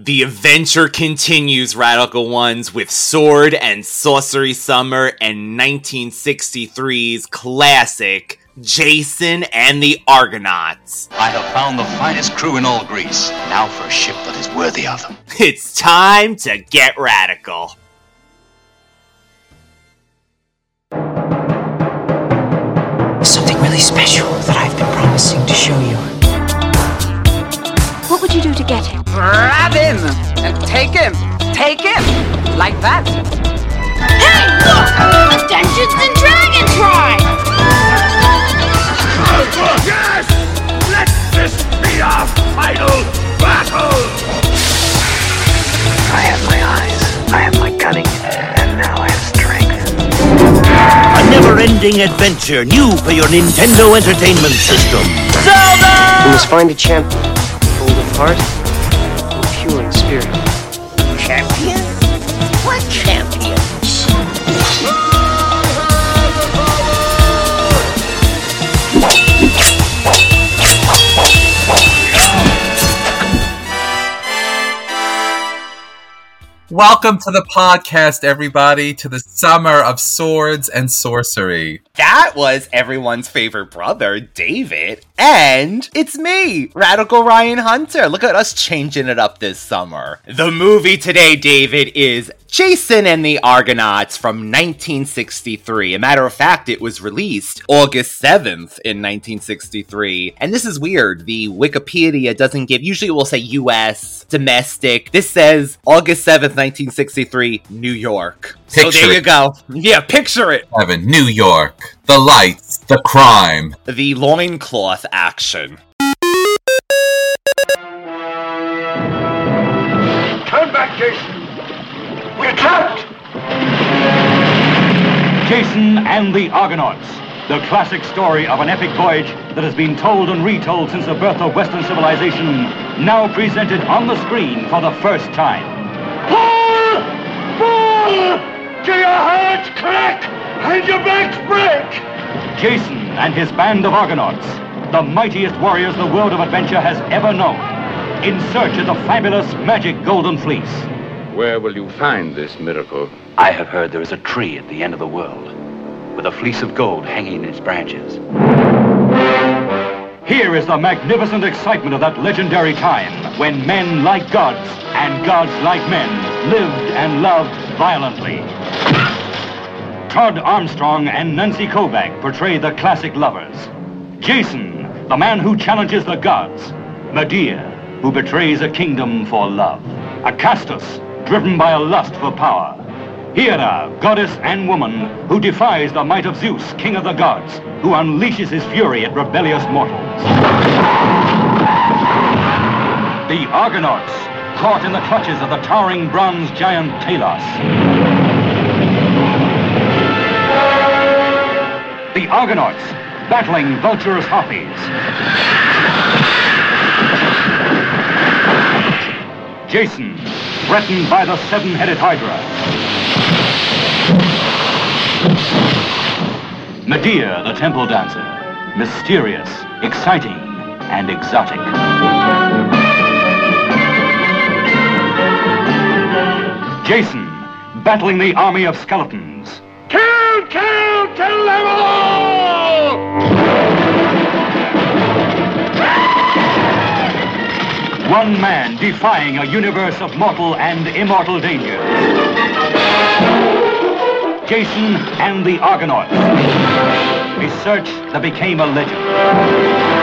The adventure continues, Radical Ones, with Sword and Sorcery Summer and 1963's classic Jason and the Argonauts. I have found the finest crew in all Greece. Now for a ship that is worthy of them. It's time to get radical. Something really special that I've been promising to show you. What would you do to get him? Grab him and take him. Take him. Like that. Hey, look! A Dungeons and Dragons ride! Yes! Let this be our final battle! I have my eyes, I have my cunning, and now I have strength. A never-ending adventure new for your Nintendo Entertainment System. Zelda! We must find a champion, bold of heart and pure in spirit. Champion? What champions? Welcome to the podcast, everybody, to the summer of swords and sorcery. That was everyone's favorite brother, David. And it's me, Radical Ryan Hunter. Look at us changing it up this summer. The movie today, David, is Jason and the Argonauts from 1963. A matter of fact, it was released August 7th in 1963. And this is weird. The Wikipedia doesn't give, usually it will say US, domestic. This says August 7th, 1963, New York. so Picture there you go. Yeah, picture it. Evan, New York, the lights, the crime. The loincloth action. Turn back, Jason! We're trapped! Jason and the Argonauts, the classic story of an epic voyage that has been told and retold since the birth of Western civilization, now presented on the screen for the first time. Pull! Pull! Till your hearts crack and your backs break! Jason and his band of Argonauts, the mightiest warriors the world of adventure has ever known, in search of the fabulous magic golden fleece. Where will you find this miracle? I have heard there is a tree at the end of the world, with a fleece of gold hanging in its branches. Here is the magnificent excitement of that legendary time when men like gods and gods like men lived and loved violently. Todd Armstrong and Nancy Kovac portray the classic lovers. Jason, the man who challenges the gods. Medea, who betrays a kingdom for love. Acastus, driven by a lust for power. Hera, goddess and woman, who defies the might of Zeus, king of the gods, who unleashes his fury at rebellious mortals. The Argonauts, caught in the clutches of the towering bronze giant Talos. The Argonauts, battling vulturous harpies. Jason, threatened by the seven-headed Hydra. Medea, the temple dancer. Mysterious, exciting, and exotic. Jason, battling the army of skeletons. Kill, kill, kill them all! One man defying a universe of mortal and immortal danger. Jason and the Argonauts. A search that became a legend.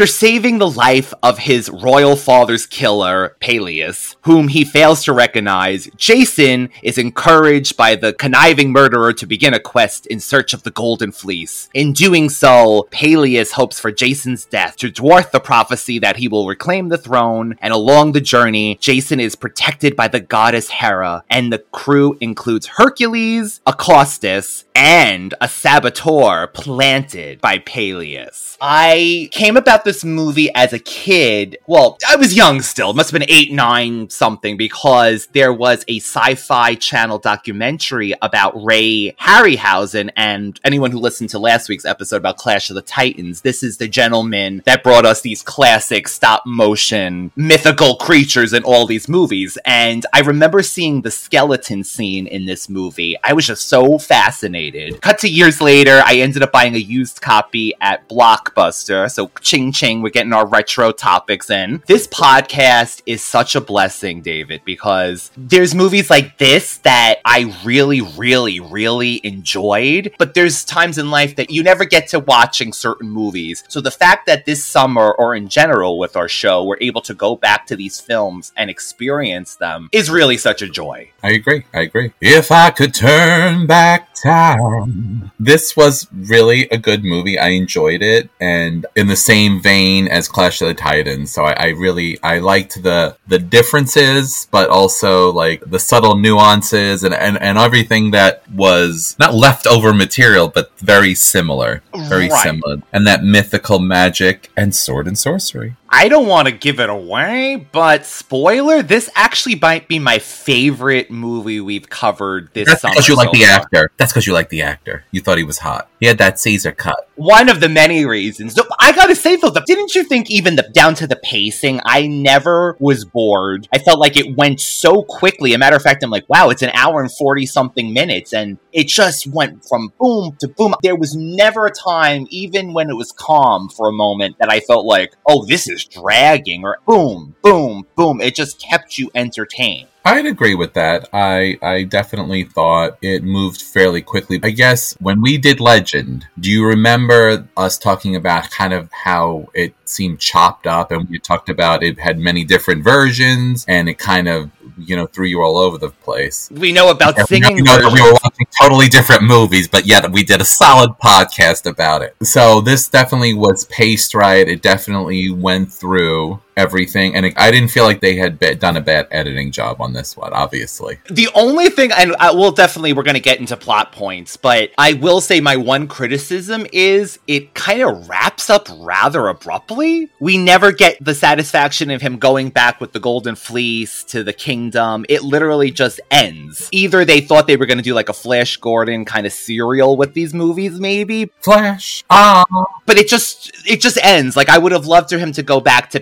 After saving the life of his royal father's killer, Pelias, whom he fails to recognize, Jason is encouraged by the conniving murderer to begin a quest in search of the Golden Fleece. In doing so, Pelias hopes for Jason's death to dwarf the prophecy that he will reclaim the throne, and along the journey, Jason is protected by the goddess Hera, and the crew includes Hercules, Acastus, and a saboteur planted by Pelias. I came about this this movie as a kid. Well, I was young still. Must have been eight, nine, something, because there was a sci fi channel documentary about Ray Harryhausen. And anyone who listened to last week's episode about Clash of the Titans, this is the gentleman that brought us these classic stop motion mythical creatures in all these movies. And I remember seeing the skeleton scene in this movie. I was just so fascinated. Cut to years later, I ended up buying a used copy at Blockbuster. So, ching we're getting our retro topics in. This podcast is such a blessing, David, because there's movies like this that I really, really, really enjoyed. But there's times in life that you never get to watching certain movies. So, the fact that this summer, or in general with our show, we're able to go back to these films and experience them is really such a joy. I agree. I agree. If I could turn back time. This was really a good movie. I enjoyed it and in the same vein as Clash of the Titans. So I, I really I liked the the differences, but also like the subtle nuances and, and, and everything that was not leftover material, but very similar. Very Right. similar. And that mythical magic and sword and sorcery. I don't want to give it away, but spoiler, this actually might be my favorite movie we've covered this That's summer. because you like the far. actor. That's because you like the actor. You thought he was hot. He had that Caesar cut. One of the many reasons. So, I gotta say though, didn't you think even the down to the pacing? I never was bored. I felt like it went so quickly. A matter of fact, I'm like, wow, it's an hour and forty something minutes, and it just went from boom to boom. There was never a time, even when it was calm for a moment, that I felt like, oh, this is dragging, or boom, boom, boom. It just kept you entertained. I'd agree with that. I I definitely thought it moved fairly quickly. I guess when we did Legend, do you remember us talking about kind of how it seemed chopped up and we talked about it had many different versions and it kind of you know threw you all over the place. We know about And singing. we know that we were watching totally different movies, but yet we did a solid podcast about it. So this definitely was paced right. It definitely went through everything, and it, I didn't feel like they had be- done a bad editing job on this one. Obviously, The only thing, and I will definitely, we're going to get into plot points, but I will say my one criticism is it kind of wraps up rather abruptly. We never get the satisfaction of him going back with the Golden Fleece to the kingdom. It literally just ends. Either they thought they were going to do like a Flash Gordon kind of serial with these movies, maybe, Flash. Ah, but it just it just ends. Like I would have loved for him to go back to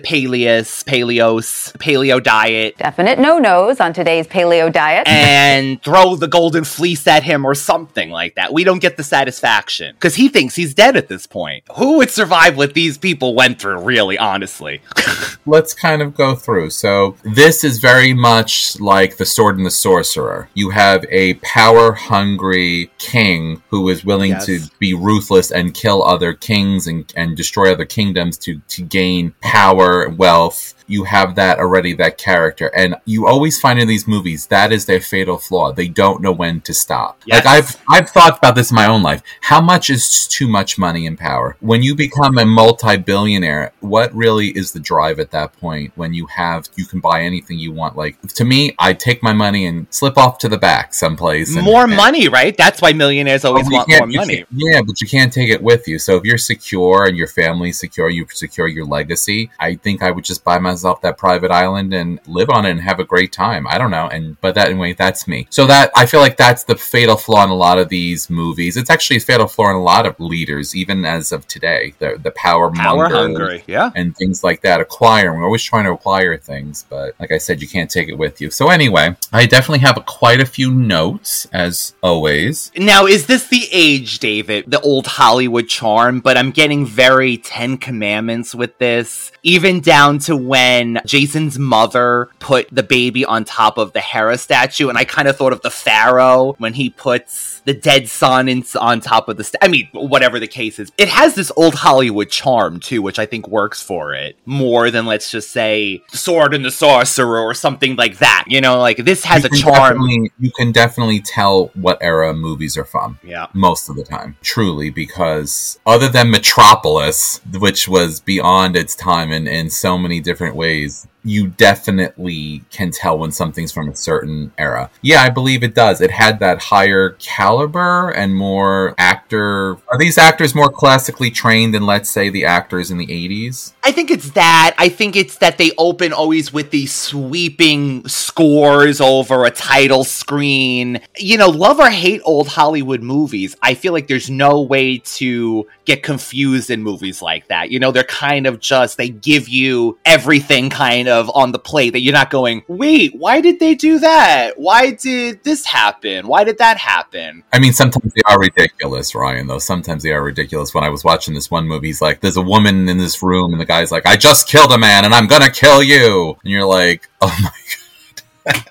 Paleus, Paleos, Paleo diet, Definite no nos on today's paleo diet. and throw the golden fleece at him or something like that. We don't get the satisfaction because he thinks he's dead at this point. Who would survive what these people went through? Really, honestly. let's kind of go through. So this is very much like the Sword and the Sorcerer. You have a power-hungry king who is willing Yes. to be ruthless and kill other kings and, and destroy other kingdoms to to gain power, wealth wealth you have that already, that character, and you always find in these movies that is their fatal flaw. They don't know when to stop. Yes. Like I've I've thought about this in my own life. How much is too much money and power? When you become a multi-billionaire, what really is the drive at that point when you have you can buy anything you want? Like to me, I take my money and slip off to the back someplace. And, more and- money, right? That's why millionaires always want more money. Yeah, but you can't take it with you. So if you're secure and your family's secure, you secure your legacy. I think I would just buy myself that private island and live on it and have a great time. I don't know, and but that anyway, that's me. So that I feel like that's the fatal flaw in a lot of these movies. It's actually a fatal flaw in a lot of leaders, even as of today. The the power Power hungry, yeah. and things like that. Acquiring, we're always trying to acquire things, but like I said, you can't take it with you. So anyway, I definitely have quite a few notes as always. Now, is this the age, David? The old Hollywood charm, but I'm getting very Ten Commandments with this. Even down to when Jason's mother put the baby on top of the Hera statue, and I kind of thought of the Pharaoh when he puts the dead son in, on top of the. St- I mean, whatever the case is, it has this old Hollywood charm too, which I think works for it more than let's just say Sword and the Sorcerer or something like that. You know, like this has a You charm. You can definitely tell what era movies are from. Yeah. Most of the time. Truly, because other than Metropolis, which was beyond its time in, in so many different ways, you definitely can tell when something's from a certain era. Yeah, I believe it does. It had that higher caliber and more actor. Are these actors more classically trained than, let's say, the actors in the 80s? I think it's that. I think it's that they open always with these sweeping scores over a title screen. You know, love or hate old Hollywood movies. I feel like there's no way to get confused in movies like that. You know, they're kind of just, they give you everything kind of on the plate that you're not going, wait, why did they do that? Why did this happen? Why did that happen? I mean, sometimes they are ridiculous, Ryan, though. Sometimes they are ridiculous. When I was watching this one movie, he's like, there's a woman in this room, and the guy's like, I just killed a man, and I'm gonna kill you. And you're like, oh my god.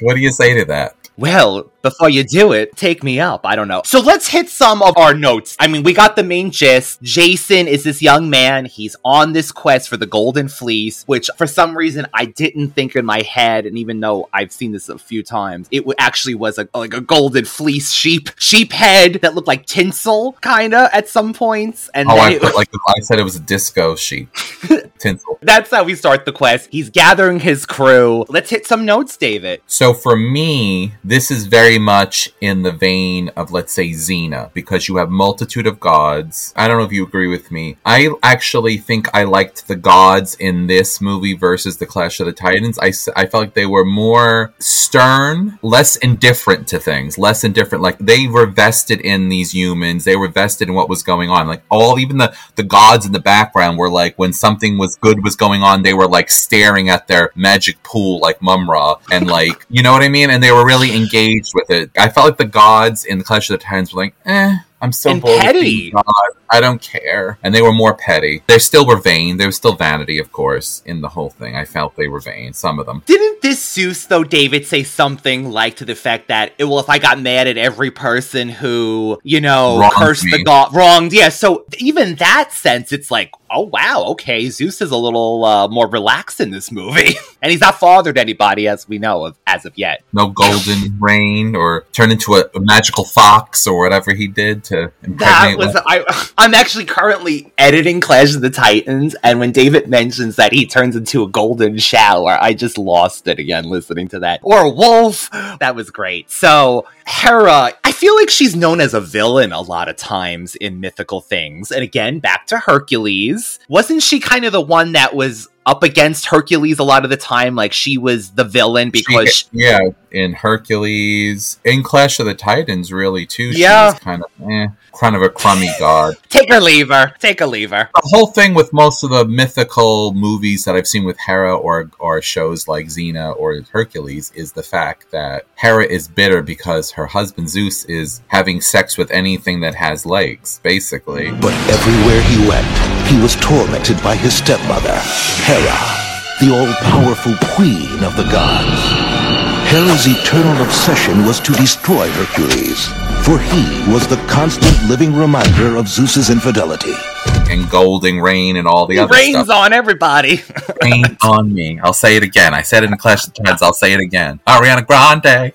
what do you say to that? Well, before you do it, take me up. I don't know. So let's hit some of our notes. I mean, we got the main gist. Jason is this young man. He's on this quest for the Golden Fleece, which for some reason I didn't think in my head. And even though I've seen this a few times, it actually was a, like a golden fleece sheep, sheep head that looked like tinsel, kind of at some points. And oh, then I, it- like I said, it was a disco sheep. Tinsel. that's how we start the quest. He's gathering his crew. Let's hit some notes, David. So for me, this is very much in the vein of let's say Xena because you have multitude of gods. I don't know if you agree with me. I actually think I liked the gods in this movie versus the Clash of the Titans. I, I felt like they were more stern, less indifferent to things, less indifferent. Like they were vested in these humans. They were vested in what was going on. Like all, even the the gods in the background were like when something was good was going on, they were like staring at their magic pool like Mumm-Ra and like you know what I mean. And they were really engaged with it. I felt like the gods in the Clash of the Titans were like, eh. I'm so And bored with petty. I don't care. And they were more petty. They still were vain. There was still vanity, of course, in the whole thing. I felt they were vain. Some of them. Didn't this Zeus, though, David, say something like to the fact that, well, if I got mad at every person who, you know, Wronged cursed the me. god, wronged, yeah. So even that sense, it's like, oh wow, okay, Zeus is a little uh, more relaxed in this movie, and he's not fathered anybody as we know of as of yet. No golden rain or turn into a, a magical fox or whatever he did to That impregnate. was one. I. I'm actually currently editing Clash of the Titans, and when David mentions that he turns into a golden shower, I just lost it again listening to that. Or a wolf. That was great. So Hera, I feel like she's known as a villain a lot of times in mythical things. And again, back to Hercules. Wasn't she kind of the one that was up against Hercules a lot of the time? Like she was the villain because She- yeah, in Hercules, in Clash of the Titans, really too. Yeah. she's kind of eh, kind of a crummy god. take a lever. take a lever. the whole thing with most of the mythical movies that I've seen with Hera or or shows like Xena or Hercules is the fact that Hera is bitter because her husband Zeus is having sex with anything that has legs, basically. But everywhere he went, he was tormented by his stepmother, Hera, the all-powerful queen of the gods. Hera's eternal obsession was to destroy Hercules, for he was the constant living reminder of Zeus's infidelity. And Golden Rain and all the He other rains stuff. on everybody. Rain on me. I'll say it again. I said it in Clash of the Titans. I'll say it again. Ariana Grande.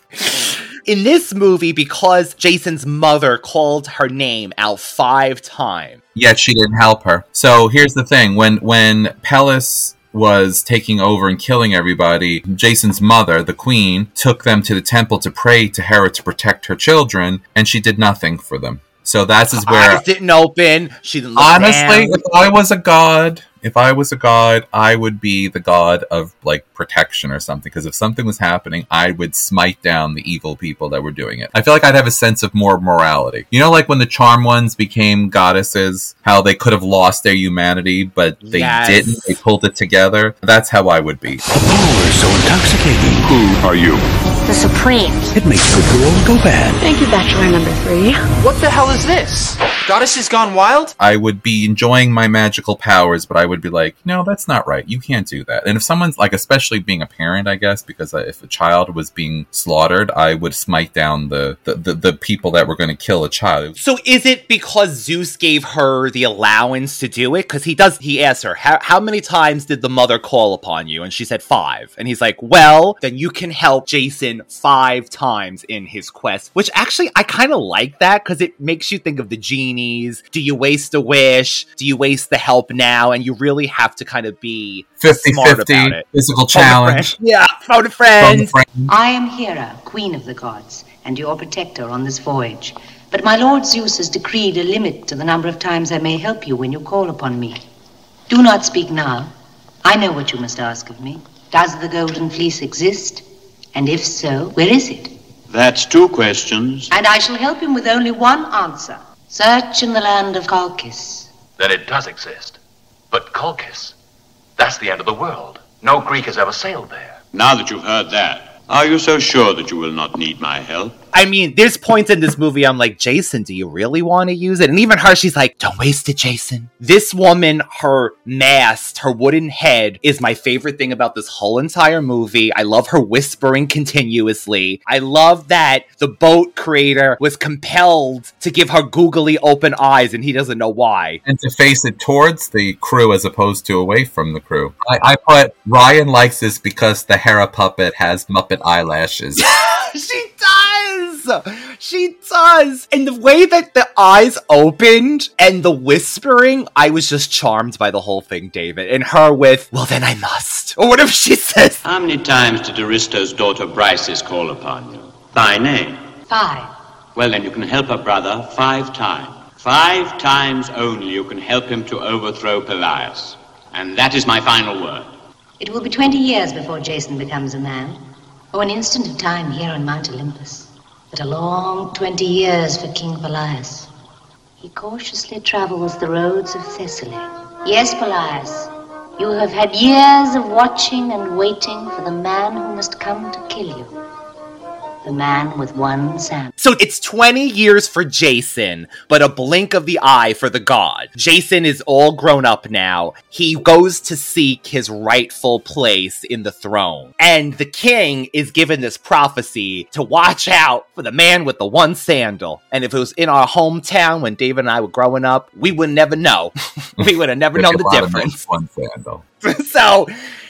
In this movie because Jason's mother called her name out five times. Yet she didn't help her. So here's the thing: when when Pelias was taking over and killing everybody, Jason's mother, the queen, took them to the temple to pray to Hera to protect her children, and she did nothing for them. So that's is where Eyes didn't open. She didn't look honestly, down. if I was a god, if I was a god, I would be the god of like protection or something. Because if something was happening, I would smite down the evil people that were doing it. I feel like I'd have a sense of more morality. You know, like when the charm ones became goddesses, how they could have lost their humanity, but they Yes. didn't. They pulled it together. That's how I would be. Power is so intoxicating. Who are you? The Supremes. It makes good girls go bad. Thank you, Bachelor number three. What the hell is this? Goddess Goddesses gone wild? I would be enjoying my magical powers, but I would be like, no, that's not right. You can't do that. And if someone's like, especially being a parent, I guess, because uh, if a child was being slaughtered, I would smite down the the, the, the people that were going to kill a child. So is it because Zeus gave her the allowance to do it? Because he does. He asks her, how, "How many times did the mother call upon you?" And she said five. And he's like, "Well, then you can help Jason five times in his quest." Which actually, I kind of like that because it makes you think of the genies. Do you waste a wish? Do you waste the help now? And you really have to kind of be 50 smart 50 about it. physical Phone challenge. friend. Yeah, phone a Phone friend. a friend. I am Hera, queen of the gods, and your protector on this voyage. But my lord Zeus has decreed a limit to the number of times I may help you when you call upon me. Do not speak now. I know what you must ask of me. Does the golden fleece exist? And if so, where is it? That's two questions. And I shall help him with only one answer. Search in the land of Colchis. Then it does exist. But Colchis, that's the end of the world. No Greek has ever sailed there. Now that you've heard that, are you so sure that you will not need my help? I mean, there's points in this movie I'm like, Jason, do you really want to use it? And even her, she's like, don't waste it, Jason. This woman, her mast, her wooden head is my favorite thing about this whole entire movie. I love her whispering continuously. I love that the boat creator was compelled to give her googly open eyes and he doesn't know why. and to face it towards the crew as opposed to away from the crew. I, I put Ryan likes this because the Hera puppet has Muppet eyelashes. she does! She does! And the way that the eyes opened and the whispering, I was just charmed by the whole thing, David. And her with, well, then I must. Or whatever she says. How many times did Aristo's daughter Briseis call upon you? By name. Five. Well, then you can help her brother five times. Five times only you can help him to overthrow Pelias. And that is my final word. It will be 20 years before Jason becomes a man. or an instant of time here on Mount Olympus. But a long 20 years for King Pelias. He cautiously travels the roads of Thessaly. Yes, Pelias, you have had years of watching and waiting for the man who must come to kill you. The man with one sand. So it's 20 years for Jason, but a blink of the eye for the god. Jason is all grown up now. He goes to seek his rightful place in the throne. And the king is given this prophecy to watch out for the man with the one sandal. And if it was in our hometown when David and I were growing up, we would never know. we would have never known the A lot of difference. One sandal. so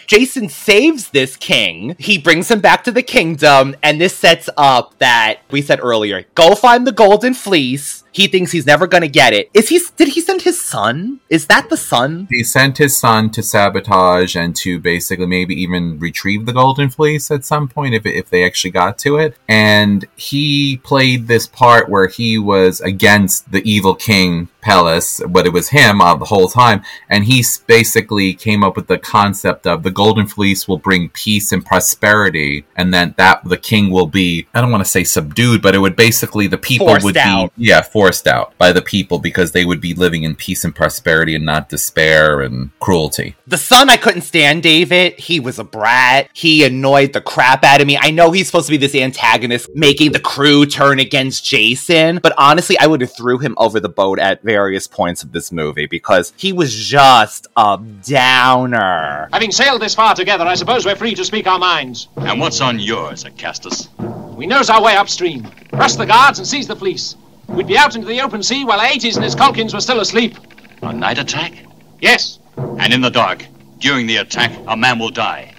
Jason saves this king. He brings him back to the kingdom, and this sets up that we said earlier. Go find the golden fleece. He thinks he's never gonna get it. Is he? Did he send his son? Is that the son? He sent his son to sabotage and to basically maybe even retrieve the golden fleece at some point if, if they actually got to it. And he played this part where he was against the evil king Pelias, but it was him uh, the whole time. And he basically came up with the concept of the golden fleece will bring peace and prosperity, and then that the king will be I don't want to say subdued, but it would basically the people Forced would out. be yeah forced out by the people because they would be living in peace and prosperity and not despair and cruelty. The son I couldn't stand, David. He was a brat. He annoyed the crap out of me. I know he's supposed to be this antagonist, making the crew turn against Jason, but honestly, I would have threw him over the boat at various points of this movie because he was just a downer. Having sailed this far together, I suppose we're free to speak our minds. And what's on yours, Acastus? We nose our way upstream, press the guards, and seize the fleece. We'd be out into the open sea while Aetes and his Colchians were still asleep. A night attack? Yes. And in the dark, during the attack, a man will die.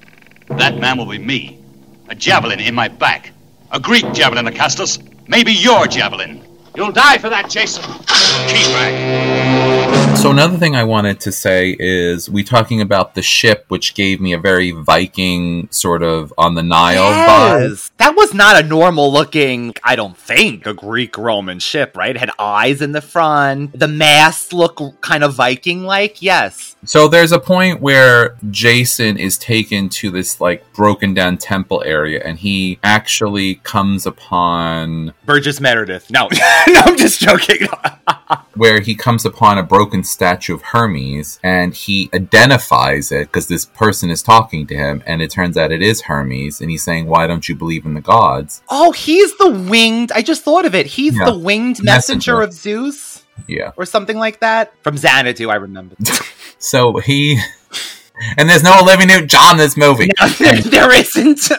That man will be me. A javelin in my back. A Greek javelin, Acastus. Maybe your javelin. You'll die for that, Jason. Keep back. So another thing I wanted to say is we talking about the ship, which gave me a very Viking sort of on the Nile vibe. That was not a normal looking, I don't think, a Greek Roman ship, right? It had eyes in the front. The masts look kind of Viking like. Yes. So there's a point where Jason is taken to this like broken down temple area, and he actually comes upon Burgess Meredith. No, no, I'm just joking. Where he comes upon a broken statue of Hermes and he identifies it because this person is talking to him and it turns out it is Hermes and he's saying why don't you believe in the gods oh, he's the winged. I just thought of it. He's Yeah. the winged messenger, Messenger. of Zeus yeah or something like that. From Xanadu, I remember. so he and there's no Olivia Newton-John in this movie there isn't.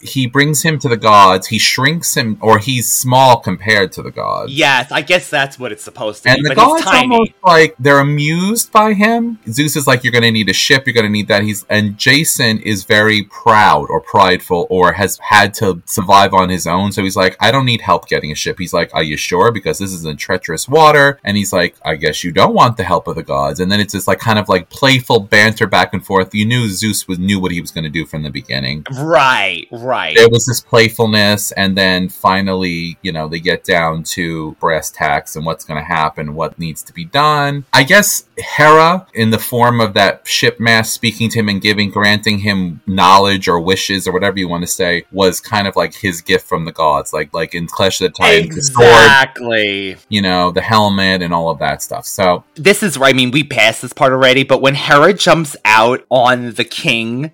He brings him to the gods. He shrinks him, or he's small compared to the gods. Yes, I guess that's what it's supposed to And be. the gods almost like they're amused by him. Zeus is like, "You're going to need a ship. You're going to need that." He's and Jason is very proud or prideful or has had to survive on his own. So he's like, "I don't need help getting a ship." He's like, "Are you sure? Because this is in treacherous water." And he's like, "I guess you don't want the help of the gods." And then it's this like kind of like playful banter back and forth. You knew Zeus was knew what he was going to do from the beginning Right, right. There was this playfulness and then finally you know they get down to brass tacks and what's going to happen what needs to be done. I guess hera in the form of that ship mass speaking to him and giving granting him knowledge or wishes or whatever you want to say was kind of like his gift from the gods like like in clash of the titans the sword Exactly. you know the helmet and all of that stuff. So This is I mean, we passed this part already, but when Hera jumps out on the king,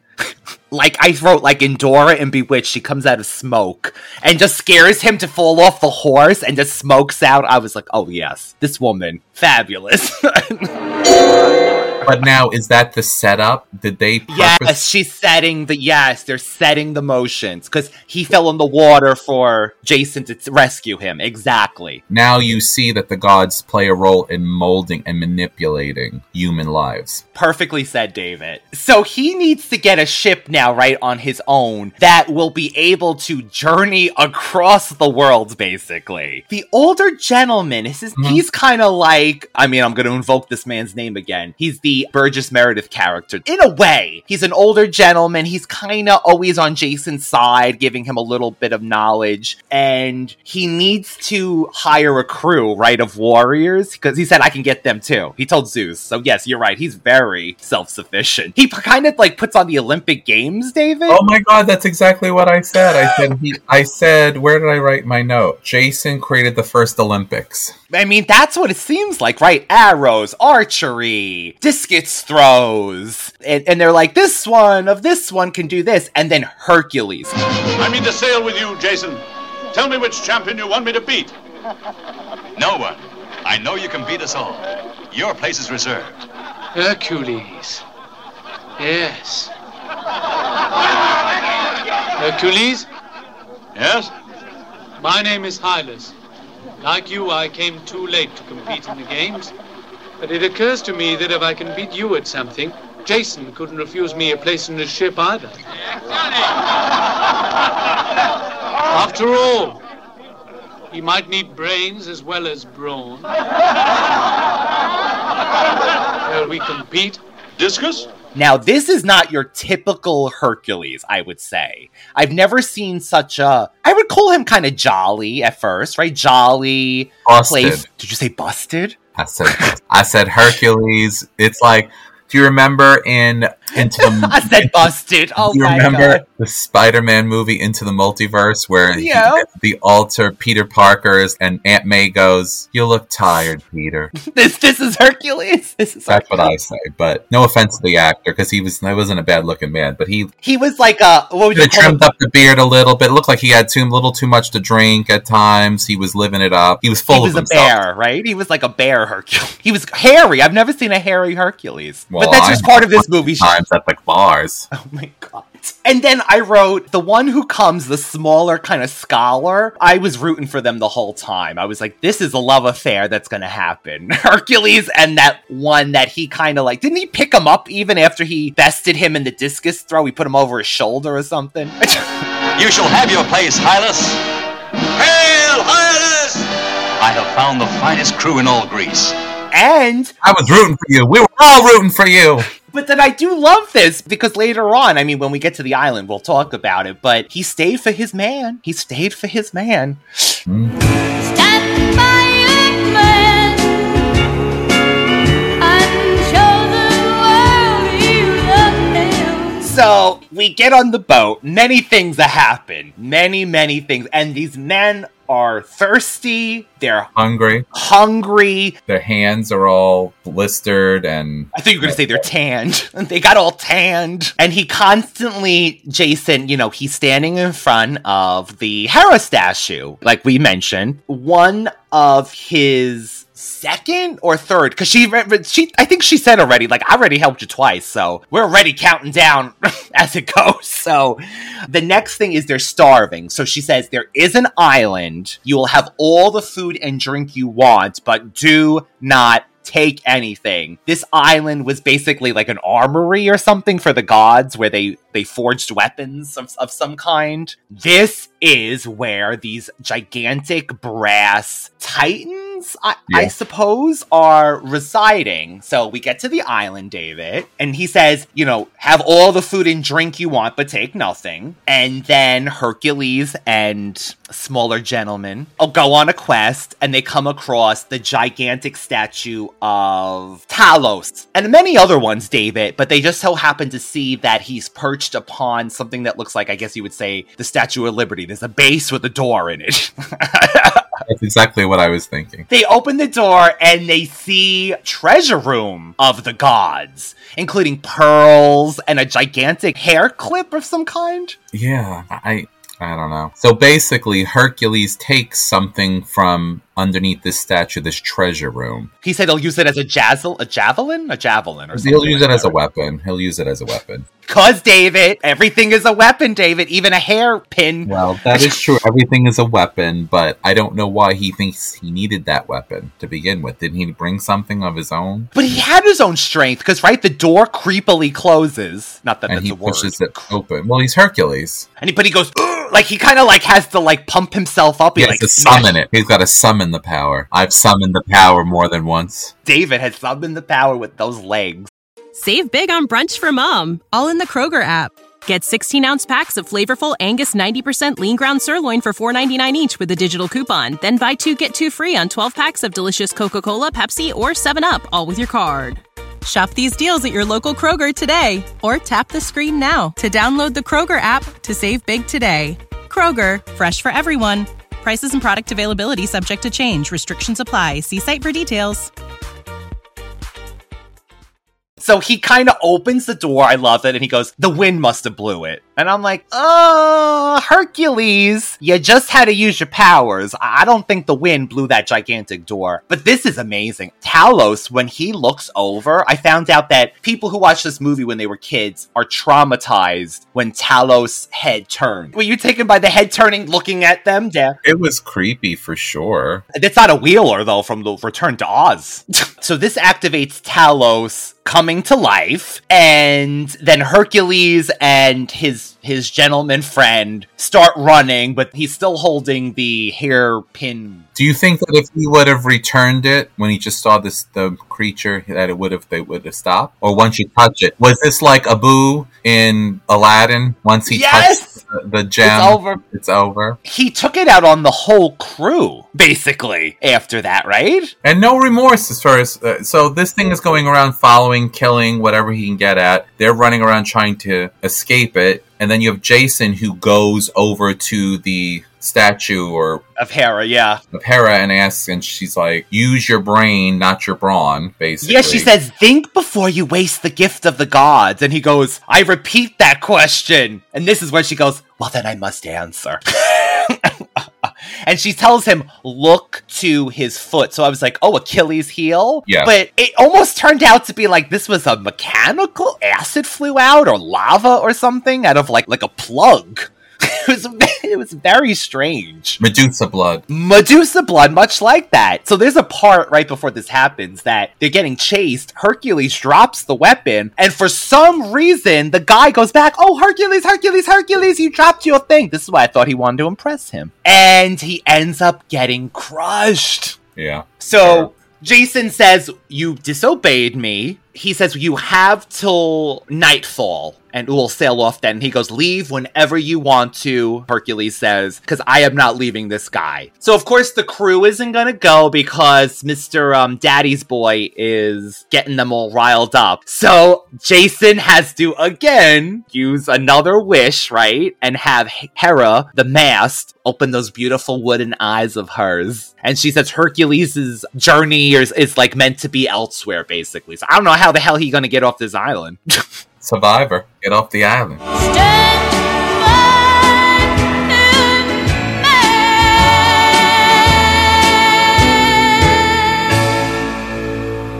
like I wrote, like Endora and Bewitched, she comes out of smoke and just scares him to fall off the horse and just smokes out. I was like, oh yes, this woman, fabulous. but now is that the setup did they purpose- yes, she's setting the yes, they're setting the motions because he fell in the water for Jason to rescue him. Exactly. now you see that the gods play a role in molding and manipulating human lives Perfectly said, David. So he needs to get a ship now, right, on his own that will be able to journey across the world, basically. The older gentleman, is his, he's kind of like, I mean, I'm going to invoke this man's name again. He's the Burgess Meredith character. In a way, he's an older gentleman. He's kind of always on Jason's side, giving him a little bit of knowledge. And he needs to hire a crew, right, of warriors because he said, I can get them too. He told Zeus. So, yes, you're right. He's very self sufficient. He kind of like puts on the Olympic Games, David. Oh my god, that's exactly what I said. I said I said where did I write my note? Jason created the first Olympics. I mean, that's what it seems like, right? Arrows, archery, discus throws. And, and they're like, this one of this one can do this. And then Hercules. I mean to sail with you, Jason. Tell me which champion you want me to beat. No one. I know you can beat us all. Your place is reserved. Hercules. Yes. Hercules? Yes? My name is Hylas. Like you, I came too late to compete in the games. But it occurs to me that if I can beat you at something, Jason couldn't refuse me a place in his ship either. After all, he might need brains as well as brawn. Shall we compete? Discus? Now, this is not your typical Hercules, I would say. I've never seen such a. I would call him kind of jolly at first, right? Jolly. Busted. playf- Did you say busted? I said I said Hercules. It's like do you remember in into the I said busted. Oh do you remember god. the Spider-Man movie Into the Multiverse where he- the alter Peter Parker's and Aunt May goes, "You look tired, Peter." This this is Hercules. This is That's what I say. But no offense to the actor because he was he wasn't a bad looking man, but he He was like a what would you trimmed up the beard a little bit. It looked like he had too little too much to drink at times. He was living it up. He was full he was of a himself. bear, right? He was like a bear Hercules. He was hairy. I've never seen a hairy Hercules. Well, but that's just part of this movie. Times at the bars. Oh my god. And then I wrote the one who comes, the smaller kind of scholar. I was rooting for them the whole time. I was like, this is a love affair that's gonna happen. Hercules and that one that he kind of like, didn't he pick him up even after he bested him in the discus throw? He put him over his shoulder or something. You shall have your place, Hylas. Hail, Hylas! I have found the finest crew in all Greece. And I was rooting for you. We were all rooting for you. But then I do love this because later on, I mean, when we get to the island, we'll talk about it. But he stayed for his man. He stayed for his man. So we get on the boat. Many things that happen. Many, many things. And these men are thirsty. They're Hungry. hungry. Their hands are all blistered and I think you're going to say they're tanned. they got all tanned. And he constantly, Jason, you know, he's standing in front of the Hera statue, like we mentioned. One of his second or third because she she I think she said already like I already helped you twice, so we're already counting down as it goes. So the next thing is they're starving. So she says there is an island. You will have all the food and drink you want, but do not take anything. This island was basically like an armory or something for the gods where they they forged weapons of, of some kind. This is where these gigantic brass titans, I, Yeah. I suppose, are residing. So we get to the island, David, and he says, you know, have all the food and drink you want, but take nothing. And then Hercules and smaller gentlemen will go on a quest and they come across the gigantic statue of Talos and many other ones, David, but they just so happen to see that he's perched upon something that looks like, I guess you would say, the Statue of Liberty. There's a base with a door in it. That's exactly what I was thinking. They open the door and they see treasure room of the gods, including pearls and a gigantic hair clip of some kind. Yeah, I I don't know. So basically, Hercules takes something from underneath this statue, this treasure room. He said he'll use it as a jazzle, a javelin, a javelin, or something. He'll use it as a weapon. He'll use it as a weapon. Cause David, everything is a weapon, David. Even a hairpin. Well, that is true. Everything is a weapon, but I don't know why he thinks he needed that weapon to begin with. Didn't he bring something of his own? But he had his own strength, because right, the door creepily closes. Not that And that's he a word. pushes it open. Well, he's Hercules. And he, but he goes like he kind of like has to like pump himself up. He He has like to summon it. He's got to summon the power. I've summoned the power more than once. David has summoned the power with those legs. Save big on brunch for mom, all in the Kroger app. Get 16 ounce packs of flavorful Angus 90% lean ground sirloin for $4.99 each with a digital coupon. Then buy two get two free on 12 packs of delicious Coca Cola, Pepsi, or 7UP, all with your card. Shop these deals at your local Kroger today or tap the screen now to download the Kroger app to save big today. Kroger, fresh for everyone. Prices and product availability subject to change. Restrictions apply. See site for details. So he kind of opens the door. I love it. And he goes, The wind must have blew it. And I'm like, Oh, Hercules, you just had to use your powers. I I don't think the wind blew that gigantic door. But this is amazing. Talos, when he looks over, I found out that people who watched this movie when they were kids are traumatized when Talos' head turned. Were you taken by the head turning looking at them? Yeah. It was creepy for sure. That's not a wheeler though from the Return to Oz. so this activates Talos coming to life, and then Hercules and his his gentleman friend start running, but he's still holding the hairpin. Do you think that if he would have returned it when he just saw this the creature that it would have they would have stopped? Or once you touch it, was this like Abu in Aladdin? Once he Yes! touched the, the gem, It's over. It's over. He took it out on the whole crew, basically. After that, right? And no remorse as far as uh, so this thing is going around following, killing whatever he can get at. They're running around trying to escape it, and then you have Jason who goes over to the statue or Of Hera, yeah. of Hera and asks, and she's like, "Use your brain, not your brawn." Basically, Yeah, she says, think before you waste the gift of the gods. And he goes, I repeat that question. And this is where she goes, Well, then I must answer. and she tells him, Look to his foot. So I was like, Oh, Achilles' heel? Yeah. But it almost turned out to be like this was a mechanical acid flew out or lava or something out of like like a plug. it was it was very strange. Medusa blood. Medusa blood, much like that. So there's a part right before this happens that they're getting chased. Hercules drops the weapon, and for some reason, the guy goes back, Oh, Hercules, Hercules, Hercules, you dropped your thing. This is why I thought he wanted to impress him. And he ends up getting crushed. Yeah. So Jason says, You disobeyed me. He says, You have till nightfall. And we'll sail off then. He goes, Leave whenever you want to, Hercules says, because I am not leaving this guy. So, of course, the crew isn't going to go because Mr. Um, Daddy's boy is getting them all riled up. So, Jason has to again use another wish, right? And have Hera, the mast, open those beautiful wooden eyes of hers. And she says Hercules' journey is, is like meant to be elsewhere, basically. So I don't know how the hell he gonna get off this island. Survivor, get off the island.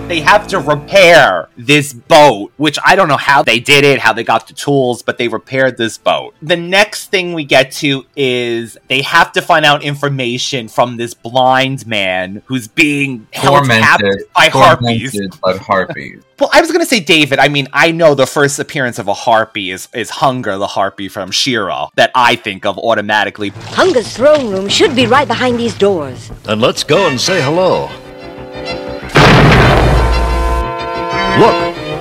They have to repair this boat, which I don't know how they did it, how they got the tools, but they repaired this boat. The next thing we get to is they have to find out information from this blind man who's being held captive Tormented, by harpies. tormented by harpies. Well, I was gonna say David. I mean, I know the first appearance of a harpy is is Hunger, the harpy from She-Ra, that I think of automatically. Hunger's throne room should be right behind these doors. Then let's go and say hello. Look,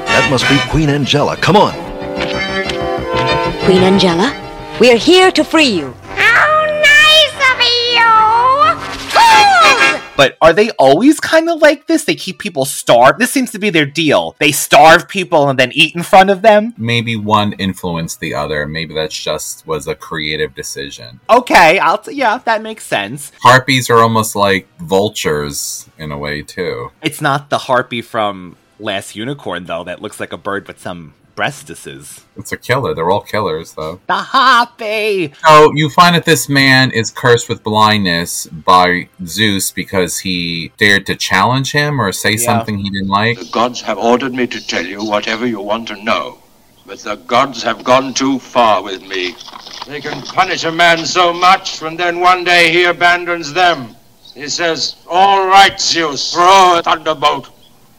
that must be Queen Angela. Come on. Queen Angela, we are here to free you. How nice of me! But are they always kind of like this? They keep people starved. This seems to be their deal. They starve people and then eat in front of them. Maybe one influenced the other. Maybe that's just was a creative decision. Okay, I'll t- yeah, that makes sense. Harpies are almost like vultures in a way too. It's not the harpy from Last Unicorn though that looks like a bird with some breastises. It's a killer. They're all killers though. The harpy. So you find that this man is cursed with blindness by Zeus because he dared to challenge him or say something he didn't like. The gods have ordered me to tell you whatever you want to know. But the gods have gone too far with me. They can punish a man so much, and then one day he abandons them. He says, All right, Zeus, throw a thunderbolt.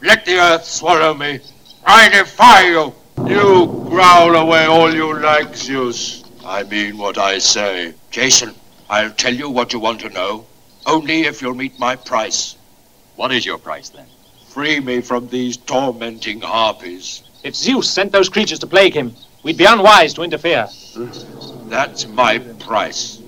Let the earth swallow me. I defy you. You growl away all you like, Zeus. I mean what I say. Jason, I'll tell you what you want to know. Only if you'll meet my price. What is your price then? Free me from these tormenting harpies. If Zeus sent those creatures to plague him, we'd be unwise to interfere. That's my price.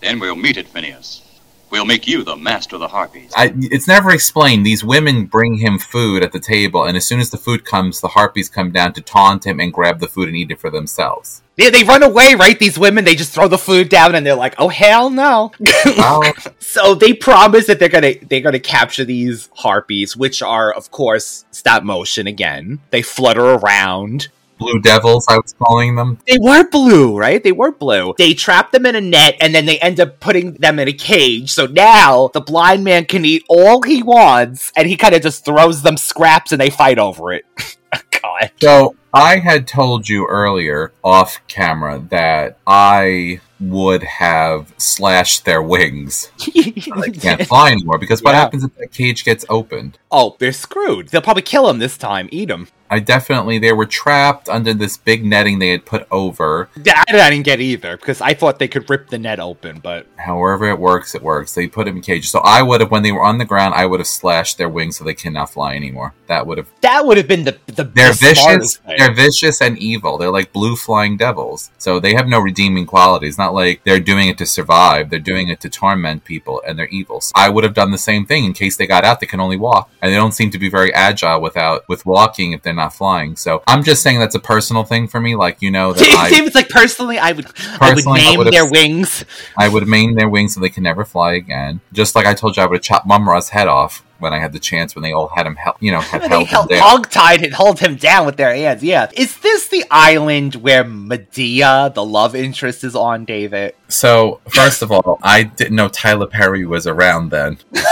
Then we'll meet it, Phineas. We'll make you the master of the harpies. I, it's never explained. These women bring him food at the table, and as soon as the food comes, the harpies come down to taunt him and grab the food and eat it for themselves. Yeah, they run away, right? These women, they just throw the food down and they're like, "Oh hell no!" so they promise that they're gonna they're gonna capture these harpies, which are, of course, stop motion again. They flutter around. Blue devils, I was calling them. They were blue, right? They were blue. They trap them in a net and then they end up putting them in a cage. So now the blind man can eat all he wants and he kind of just throws them scraps and they fight over it. God. So I had told you earlier off camera that I would have slashed their wings. they can't fly anymore because what happens if that cage gets opened? Oh, they're screwed. They'll probably kill them this time. Eat them. I definitely they were trapped under this big netting they had put over. That I didn't get either because I thought they could rip the net open, but However it works, it works. They put them in cages. So I would have, when they were on the ground, I would have slashed their wings so they cannot fly anymore. That would have. that would have been the the, They're the vicious. thing. They're vicious and evil. They're like blue flying devils. So they have no redeeming qualities. Not like they're doing it to survive. They're doing it to torment people, and they're evil. So I would have done the same thing in case they got out. They can only walk, and they don't seem to be very agile without with walking if they're not flying. So I'm just saying that's a personal thing for me. Like you know that I. Like personally, I would I would Personally, I name would've- their wings. I would maim their wings so they can never fly again. Just like I told you, I would have chopped Mumm-Ra's head off when I had the chance when they all had him, hel- you know, had They held him held, down. hog tied and hold him down with their hands. Yeah, is this the island where Medea, the love interest, is on? David. So first of all, I didn't know Tyler Perry was around then.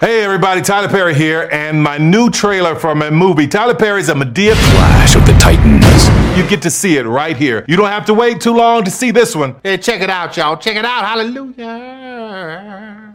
Hey everybody, Tyler Perry here, and my new trailer for my movie, Tyler Perry's A Medea Clash of the Titans. You get to see it right here. You don't have to wait too long to see this one. Hey, check it out, y'all. Check it out. Hallelujah.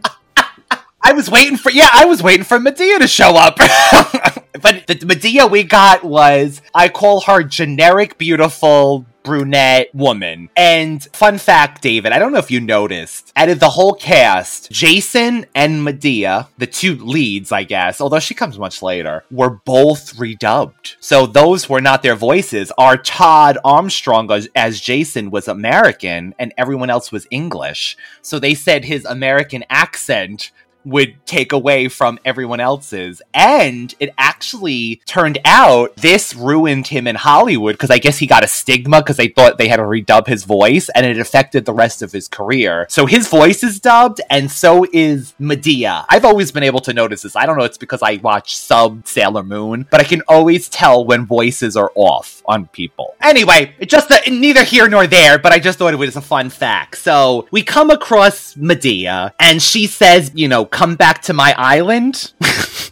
I was waiting for yeah, I was waiting for Medea to show up. but the Medea we got was I call her generic beautiful brunette woman. And fun fact, David, I don't know if you noticed, out of the whole cast, Jason and Medea, the two leads, I guess, although she comes much later, were both redubbed. So those were not their voices. Our Todd Armstrong as, as Jason was American and everyone else was English. So they said his American accent would take away from everyone else's. And it actually turned out this ruined him in Hollywood because I guess he got a stigma because they thought they had to redub his voice and it affected the rest of his career. So his voice is dubbed and so is Medea. I've always been able to notice this. I don't know, it's because I watch sub Sailor Moon, but I can always tell when voices are off on people. Anyway, just uh, neither here nor there, but I just thought it was a fun fact. So we come across Medea and she says, you know, come back to my island.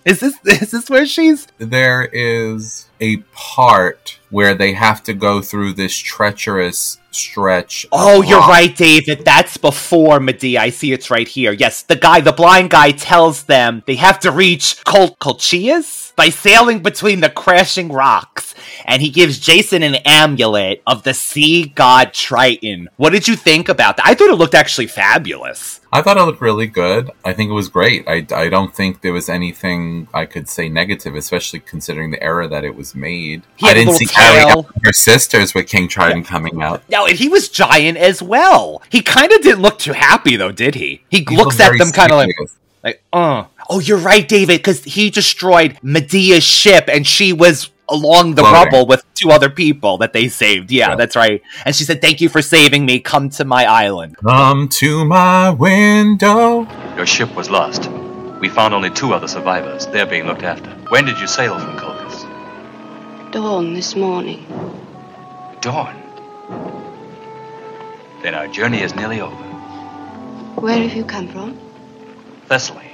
Is this is this where she's? There is a part where they have to go through this treacherous stretch. Oh, you're rock. right, David. That's before Medea. I see it's right here. Yes, the guy, the blind guy, tells them they have to reach Col- Colchias by sailing between the crashing rocks, and he gives Jason an amulet of the sea god Triton. What did you think about that? I thought it looked actually fabulous. I thought it looked really good. I think it was great. I, I don't think there was anything I could say negative, especially considering the era that it was made. He I didn't see and her sisters with King Triton coming out. No, and he was giant as well. He kind of didn't look too happy, though, did he? He, He looks at them kind of like, like, uh. Oh, you're right, David, because he destroyed Medea's ship, and she was along the Floating. rubble with two other people that they saved. Yeah, that's right. And she said, "Thank you for saving me. Come to my island." Come to my window. Your ship was lost. We found only two other survivors. They're being looked after. When did you sail from Colchis? Dawn this morning. Dawn. Then our journey is nearly over. Where have you come from? Thessaly.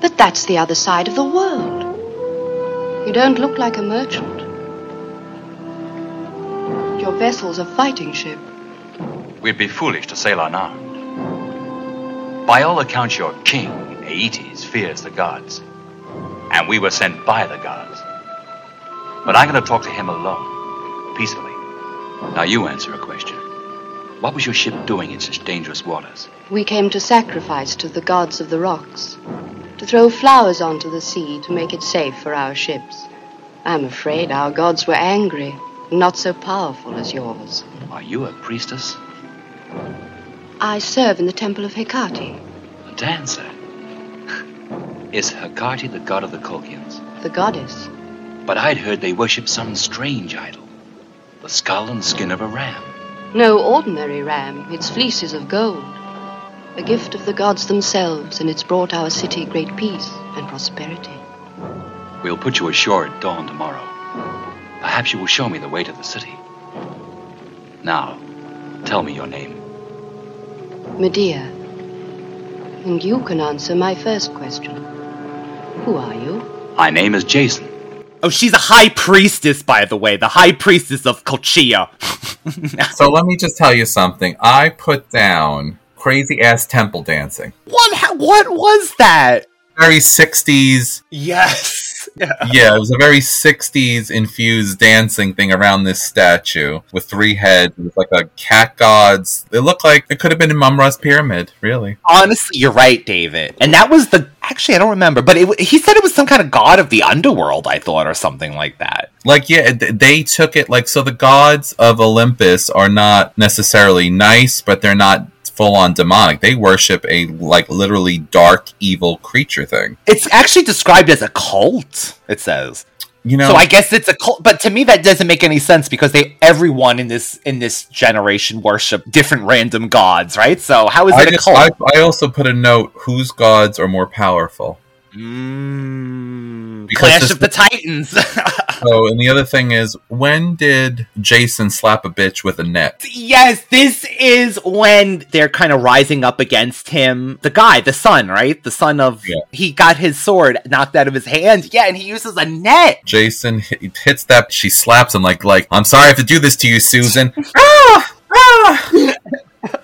But that's the other side of the world. You don't look like a merchant. Your vessel's a fighting ship. We'd be foolish to sail unarmed. By all accounts, your king, Aetes, fears the gods. And we were sent by the gods. But I'm going to talk to him alone, peacefully. Now you answer a question. What was your ship doing in such dangerous waters? We came to sacrifice to the gods of the rocks, to throw flowers onto the sea to make it safe for our ships. I'm afraid our gods were angry, not so powerful as yours. Are you a priestess? I serve in the temple of Hecate, A dancer? Is Hecate the god of the Colchians? the goddess. But I'd heard they worship some strange idol. The skull and skin of a ram. No ordinary ram, its fleece is of gold. A gift of the gods themselves, and it's brought our city great peace and prosperity. We'll put you ashore at dawn tomorrow. Perhaps you will show me the way to the city. Now, tell me your name. Medea. And you can answer my first question. Who are you? My name is Jason. Oh, she's a high priestess, by the way, the high priestess of Colchia. So let me just tell you something. I put down crazy ass temple dancing. What? What was that? Very 60s. Yes. Yeah, it was a very 60s infused dancing thing around this statue with three heads. It was like a cat gods. It looked like it could have been in Mumm-Ra's pyramid, really. Honestly, you're right, David. And that was the. Actually, I don't remember, but it, he said it was some kind of god of the underworld, I thought, or something like that. Like, yeah, they took it like so the gods of Olympus are not necessarily nice, but they're not full on demonic. They worship a like literally dark evil creature thing. It's actually described as a cult, it says. You know, so I guess it's a cult, but to me that doesn't make any sense because they everyone in this in this generation worship different random gods, right? So how is I, it a just, cult? I, I also put a note whose gods are more powerful. Mm, Clash this- of the Titans. Oh, and the other thing is, when did Jason slap a bitch with a net? yes, this is when they're kind of rising up against him. The guy, the son, right? The son of he got his sword knocked out of his hand. Yeah, and he uses a net. Jason hit, hits that. She slaps him like, like, I'm sorry I have to do this to you, Susan.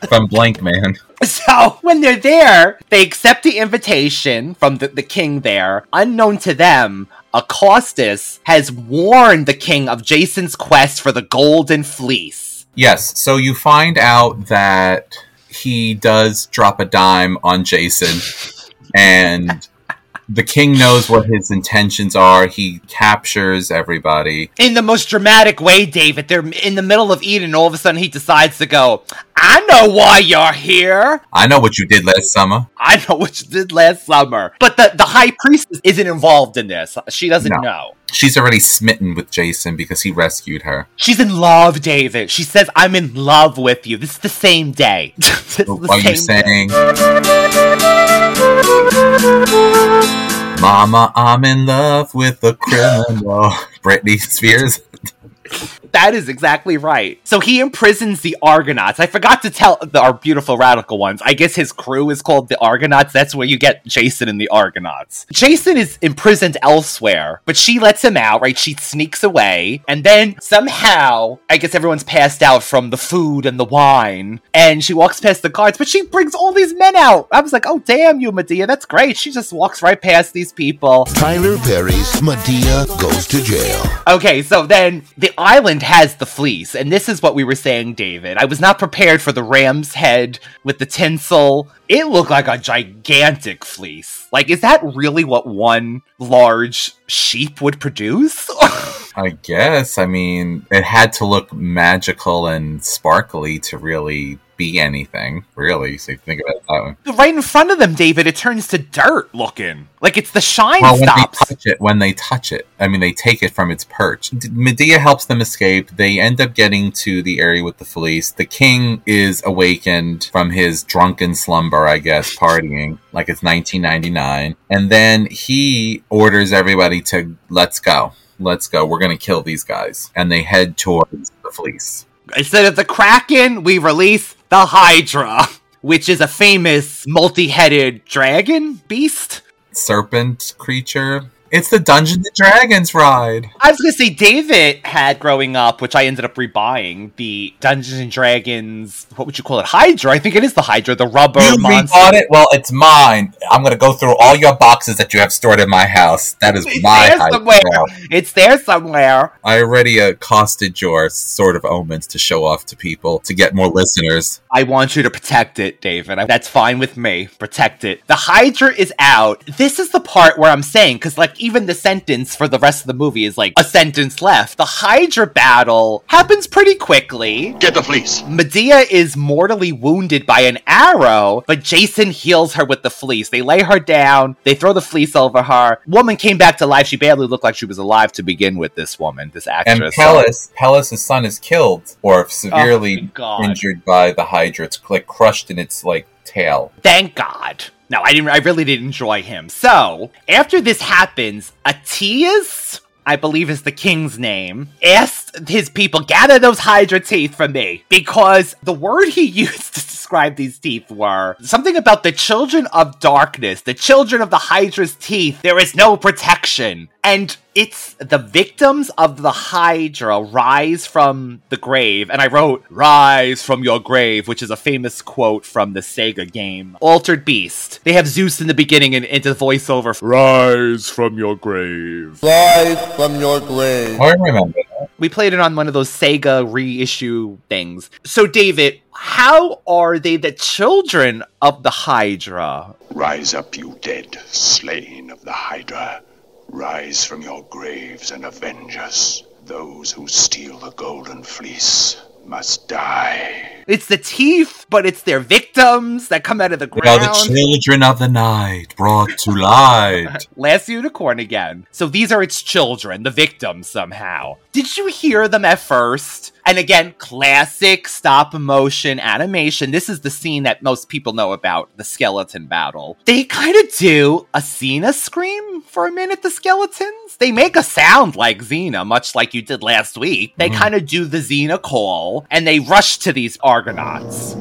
From Blankman. So when they're there, they accept the invitation from the, the king there. Unknown to them, Acastus has warned the king of Jason's quest for the golden fleece. Yes, so you find out that he does drop a dime on Jason, and the king knows what his intentions are. He captures everybody. In the most dramatic way, David, they're in the middle of and all of a sudden he decides to go, I know why you're here. I know what you did last summer. I know what you did last summer. But the, the high priestess isn't involved in this. She doesn't No. know. She's already smitten with Jason because he rescued her. She's in love, David. She says, I'm in love with you. This is the same day. This is Are you day. saying, Mama, I'm in love with a criminal? Britney Spears. That is exactly right. So he imprisons the Argonauts. I forgot to tell the, our beautiful radical ones. I guess his crew is called the Argonauts. That's where you get Jason and the Argonauts. Jason is imprisoned elsewhere, but she lets him out, right? She sneaks away, and then somehow, I guess everyone's passed out from the food and the wine, and she walks past the guards, but she brings all these men out. I was like, oh, damn you, Medea. That's great. She just walks right past these people. Tyler Perry's Medea goes to jail. Okay, so then the island has the fleece, and this is what we were saying, David. I was not prepared for the ram's head with the tinsel. It looked like a gigantic fleece. Like, is that really what one large sheep would produce? I guess. I mean, it had to look magical and sparkly to really be anything, really. So you think about that one. right in front of them, David, it turns to dirt looking. Like it's the shine Well, when stops. they touch it, when they touch it, I mean, they take it from its perch. D- Medea helps them escape. They end up getting to the area with the fleece. The king is awakened from his drunken slumber, I guess, partying like it's 1999, and then he orders everybody to let's go, let's go. We're gonna kill these guys, and they head towards the fleece. Instead of the Kraken, we release the Hydra, which is a famous multi-headed dragon beast. Serpent creature. It's the Dungeons and Dragons ride. I was gonna say David had growing up, which I ended up rebuying, the Dungeons and Dragons. What would you call it? Hydra. I think it is the Hydra, the rubber You monster. rebought it? Well, it's mine. I'm gonna go through all your boxes that you have stored in my house. That is It's my there house. somewhere. It's there somewhere. I already accosted your Sword of Omens to show off to people to get more listeners. I want you to protect it, David. That's fine with me. Protect it. The Hydra is out. This is the part where I'm saying, because, like, even the sentence for the rest of the movie is like a sentence left. The Hydra battle happens pretty quickly. Get the fleece. Medea is mortally wounded by an arrow, but Jason heals her with the fleece. They lay her down, they throw the fleece over her. Woman came back to life. She barely looked like she was alive to begin with, this woman, this actress. And actress. Pelias, Pelias' son is killed or severely oh, God. injured by the Hydra. It's like crushed in its like tail. Thank God. No, I didn't. I really didn't enjoy him. So after this happens, Atias, I believe is the king's name, asked his people gather those Hydra teeth from me because the word he used to describe these teeth were something about the children of darkness, the children of the Hydra's teeth. There is no protection, and it's the victims of the Hydra rise from the grave. And I wrote, Rise from your grave, which is a famous quote from the Sega game. Altered Beast. They have Zeus in the beginning and into the voiceover. Rise from your grave. Rise from your grave. Oh, I remember that. We played it on one of those Sega reissue things. So, David, how are they the children of the Hydra? Rise up, you dead, slain of the Hydra. Rise from your graves and avenge us. Those who steal the golden fleece must die. It's the teeth, but it's their victims that come out of the They are the children of the night brought to light. Last unicorn again. So these are its children, the victims somehow. Did you hear them at first? And again, classic stop motion animation. This is the scene that most people know about the skeleton battle. They kind of do a Xena scream for a minute, the skeletons. They make a sound like Xena, much like you did last week. They mm-hmm. kind of do the Xena call and they rush to these Argonauts.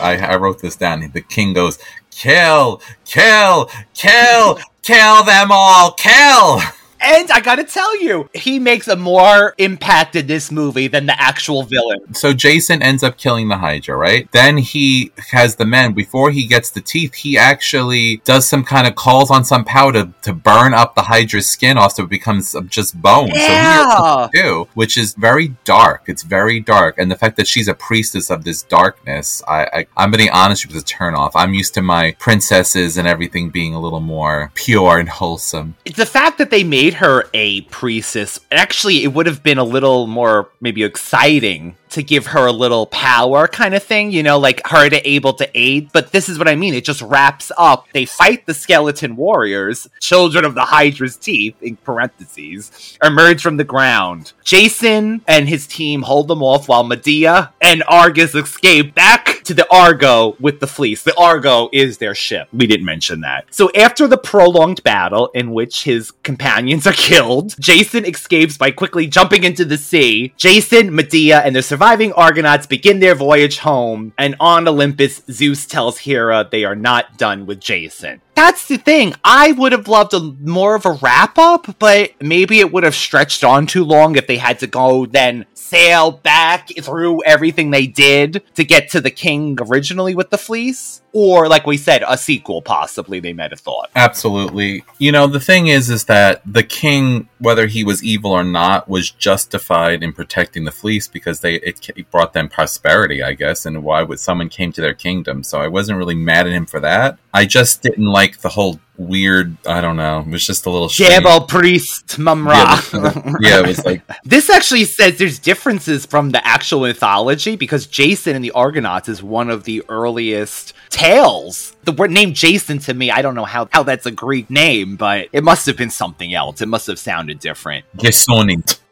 I, I wrote this down. The king goes, kill, kill, kill, kill them all, kill. And I gotta tell you, he makes a more impact in this movie than the actual villain. So Jason ends up killing the Hydra, right? Then he has the men. Before he gets the teeth, he actually does some kind of calls on some powder to burn up the Hydra's skin off so it becomes just bone. So he Yeah. do, which is very dark. It's very dark. And the fact that she's a priestess of this darkness, I, I I'm gonna be honest with you, it's a turn off. I'm used to my princesses and everything being a little more pure and wholesome. It's the fact that they made her a priestess, actually, it would have been a little more maybe exciting to give her a little power kind of thing, you know, like her to able to aid. But this is what I mean. It just wraps up. They fight the skeleton warriors, children of the Hydra's teeth, in parentheses, emerge from the ground. Jason and his team hold them off while Medea and Argus escape back to the Argo with the fleece. The Argo is their ship. We didn't mention that. So after the prolonged battle in which his companions are killed, Jason escapes by quickly jumping into the sea. Jason, Medea, and the surviving Argonauts begin their voyage home, and on Olympus, Zeus tells Hera they are not done with Jason. That's the thing. I would have loved a more of a wrap up, but maybe it would have stretched on too long if they had to go then sail back through everything they did to get to the king originally with the fleece. Or, like we said, a sequel possibly they might have thought. Absolutely. You know, the thing is, is that the king, whether he was evil or not, was justified in protecting the fleece because they it, it brought them prosperity, I guess, and why would someone came to their kingdom. So I wasn't really mad at him for that. I just didn't like the whole weird. I don't know. It was just a little. strange. Jabal priest Mumm-Ra. Yeah, yeah, it was like This actually says there's differences from the actual mythology because Jason and the Argonauts is one of the earliest tales. The word name Jason to me, I don't know how, how that's a Greek name, but it must have been something else. It must have sounded different.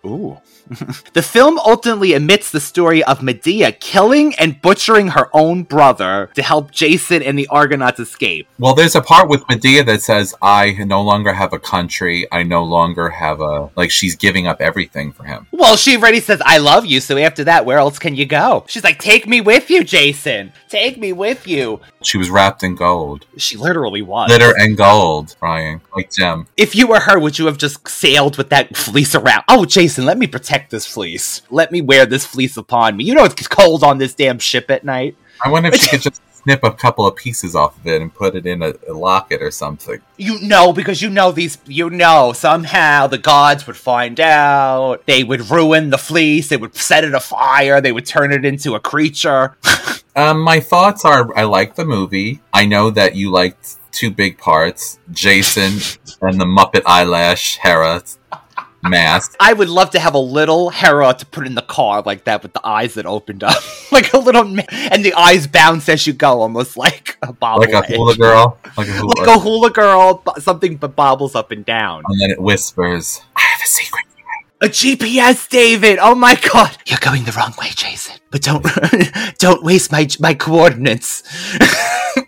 Ooh. the film ultimately omits the story of Medea killing and butchering her own brother to help Jason and the Argonauts escape. Well, there's a part with Medea that says, I no longer have a country. I no longer have a. Like, she's giving up everything for him. Well, she already says, I love you, so after that, where else can you go? She's like, Take me with you, Jason. Take me with you. She was wrapped in gold. She literally was. Glitter and gold, Ryan. Like gem. If you were her, would you have just sailed with that fleece around? Oh, Jason, let me protect this fleece. Let me wear this fleece upon me. You know it's cold on this damn ship at night. I wonder if she could just snip a couple of pieces off of it and put it in a, a locket or something. You know, because you know these, you know, somehow the gods would find out. They would ruin the fleece. They would set it afire. They would turn it into a creature. Um, my thoughts are I like the movie. I know that you liked two big parts Jason and the Muppet eyelash Hera mask. I would love to have a little Hera to put in the car like that with the eyes that opened up. like a little, ma- and the eyes bounce as you go, almost like a bobble. Like a hula girl. Like a hula, Like a hula girl, something but bobbles up and down. And then it whispers, I have a secret. A GPS, David. Oh my god, you're going the wrong way, Jason. But don't don't waste my my coordinates.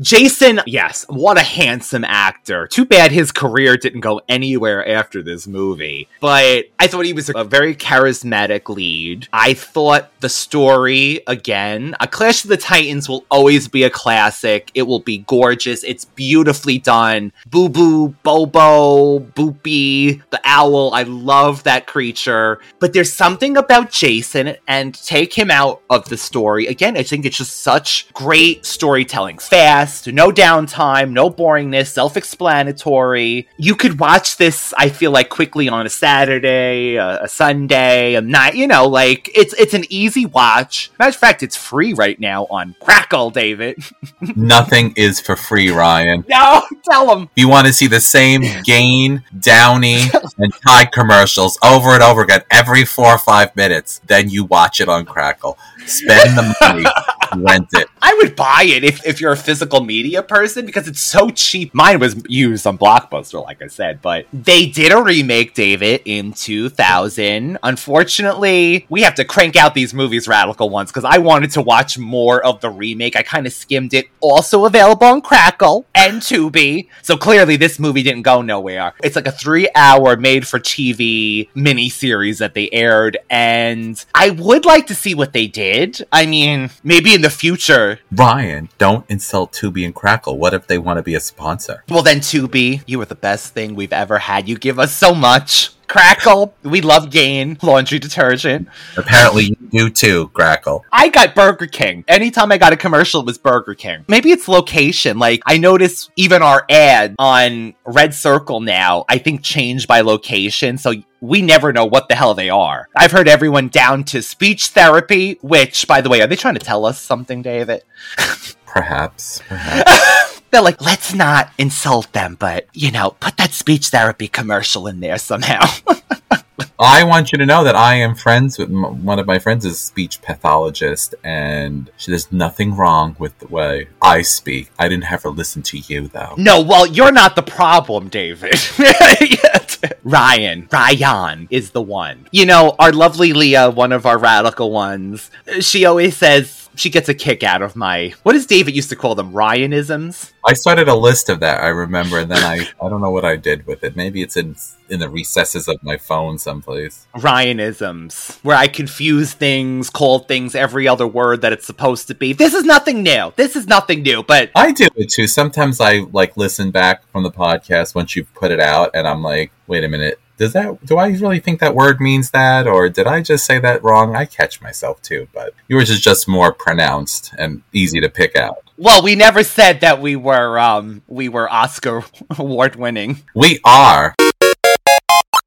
Jason, yes, what a handsome actor. Too bad his career didn't go anywhere after this movie. But I thought he was a very charismatic lead. I thought the story, again, A Clash of the Titans will always be a classic. It will be gorgeous. It's beautifully done. Boo Boo, Bobo, Boopy, the owl. I love that creature. But there's something about Jason, and take him out of the story. Again, I think it's just such great storytelling. Telling fast, no downtime, no boringness, self explanatory. You could watch this, I feel like, quickly on a Saturday, a, a Sunday, a night, you know, like it's it's an easy watch. Matter of fact, it's free right now on Crackle, David. Nothing is for free, Ryan. no, tell him. You want to see the same Gain, Downey, and Tide commercials over and over again every four or five minutes. Then you watch it on Crackle. Spend the money, rent it. I would buy it if, if you're a physical media person because it's so cheap. Mine was used on Blockbuster, like I said, but they did a remake, David, in 2000. Unfortunately, we have to crank out these movies, radical ones, because I wanted to watch more of the remake. I kind of skimmed it. Also available on Crackle and Tubi. So clearly, this movie didn't go nowhere. It's like a three hour made for TV miniseries that they aired, and I would like to see what they did. I mean, maybe in the future. Ryan, don't insult Tubi and Crackle. What if they want to be a sponsor? Well, then, Tubi, you are the best thing we've ever had. You give us so much. Crackle, we love Gain laundry detergent. Apparently, you do too, Crackle. I got Burger King. Anytime I got a commercial, it was Burger King. Maybe it's location. Like, I notice even our ad on Red Circle now, I think changed by location. So we never know what the hell they are. I've heard everyone down to speech therapy, which, by the way, are they trying to tell us something, David? Perhaps. Perhaps. They're like, let's not insult them, but, you know, put that speech therapy commercial in there somehow. I want you to know that I am friends with m- one of my friends is a speech pathologist, and she, there's nothing wrong with the way I speak. I didn't have her listen to you though. No, well, you're not the problem, David. Ryan, Ryan is the one. You know, our lovely Leah, one of our radical ones, she always says she gets a kick out of my, what does David used to call them? Ryanisms? I started a list of that. I remember, and then I I don't know what I did with it. Maybe it's in in the recesses of my phone someplace. Ryanisms, where I confuse things, call things every other word that it's supposed to be. This is nothing new. This is nothing new, but I do it too. Sometimes I like listen back from the podcast once you've put it out, and I'm like, wait a minute. Does that do I really think that word means that, or did I just say that wrong? I catch myself too, but yours is just more pronounced and easy to pick out. well, we never said that we were um we were Oscar award winning. We are.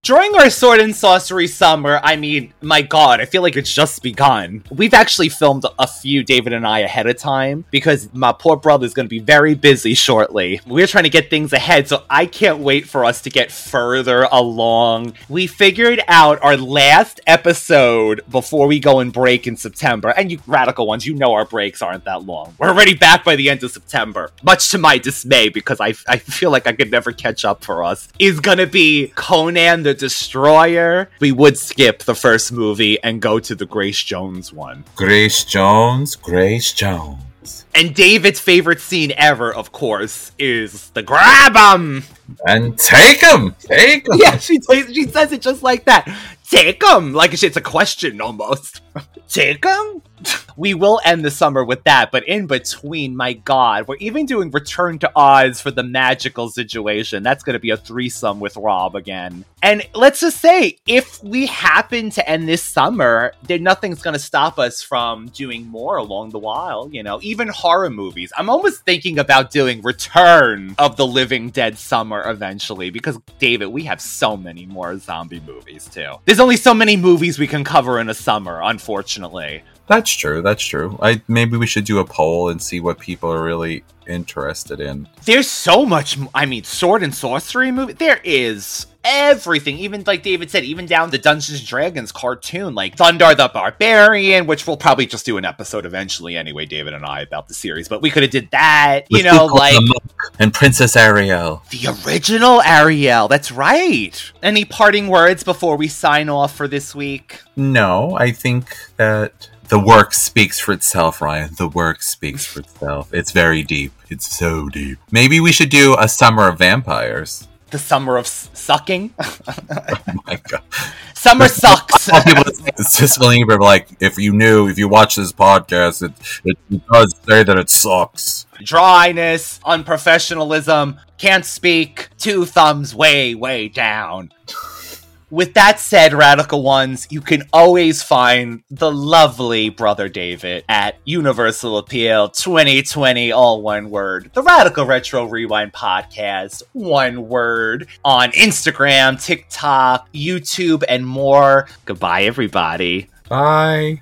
During our sword and sorcery summer, I mean, my god, I feel like it's just begun. We've actually filmed a few, David and I, ahead of time because my poor brother's going to be very busy shortly. We're trying to get things ahead, so I can't wait for us to get further along. We figured out our last episode before we go and break in September. And you radical ones, you know our breaks aren't that long. We're already back by the end of September, much to my dismay because I, I feel like I could never catch up for us. Is gonna be Conan the Destroyer. We would skip the first movie and go to the Grace Jones one. Grace Jones, Grace Jones. And David's favorite scene ever, of course, is the grab 'em. And take him! Take him! Yeah, she takes, she says it just like that. Take 'em, like it's a question almost. Take 'em. We will end the summer with that, but in between, my God, we're even doing Return to Oz for the magical situation. That's going to be a threesome with Rob again. And let's just say, if we happen to end this summer, then nothing's going to stop us from doing more along the while. You know, even horror movies. I'm almost thinking about doing Return of the Living Dead summer eventually because David, we have so many more zombie movies too. There's only so many movies we can cover in a summer, unfortunately. That's true. That's true. I maybe we should do a poll and see what people are really interested in. There's so much. I mean, sword and sorcery movie. There is everything. Even like David said, even down to Dungeons and Dragons cartoon, like Thundarr the Barbarian, which we'll probably just do an episode eventually anyway, David and I, about the series. But we could have did that. You With know, like and Princess Ariel. the original Ariel. That's right. Any parting words before we sign off for this week? No, I think that the work speaks for itself, Ryan. The work speaks for itself. It's very deep. It's so deep. Maybe we should do a summer of vampires. The summer of s- sucking. Oh my God. Summer sucks. People Sicily were like, if you knew, if you watch this podcast, it, it, it does say that it sucks. Dryness, unprofessionalism, can't speak, two thumbs way, way down. With that said, Radical Ones, you can always find the lovely Brother David at Universal Appeal 2020, all one word. The Radical Retro Rewind Podcast, one word, on Instagram, TikTok, YouTube, and more. Goodbye, everybody. Bye.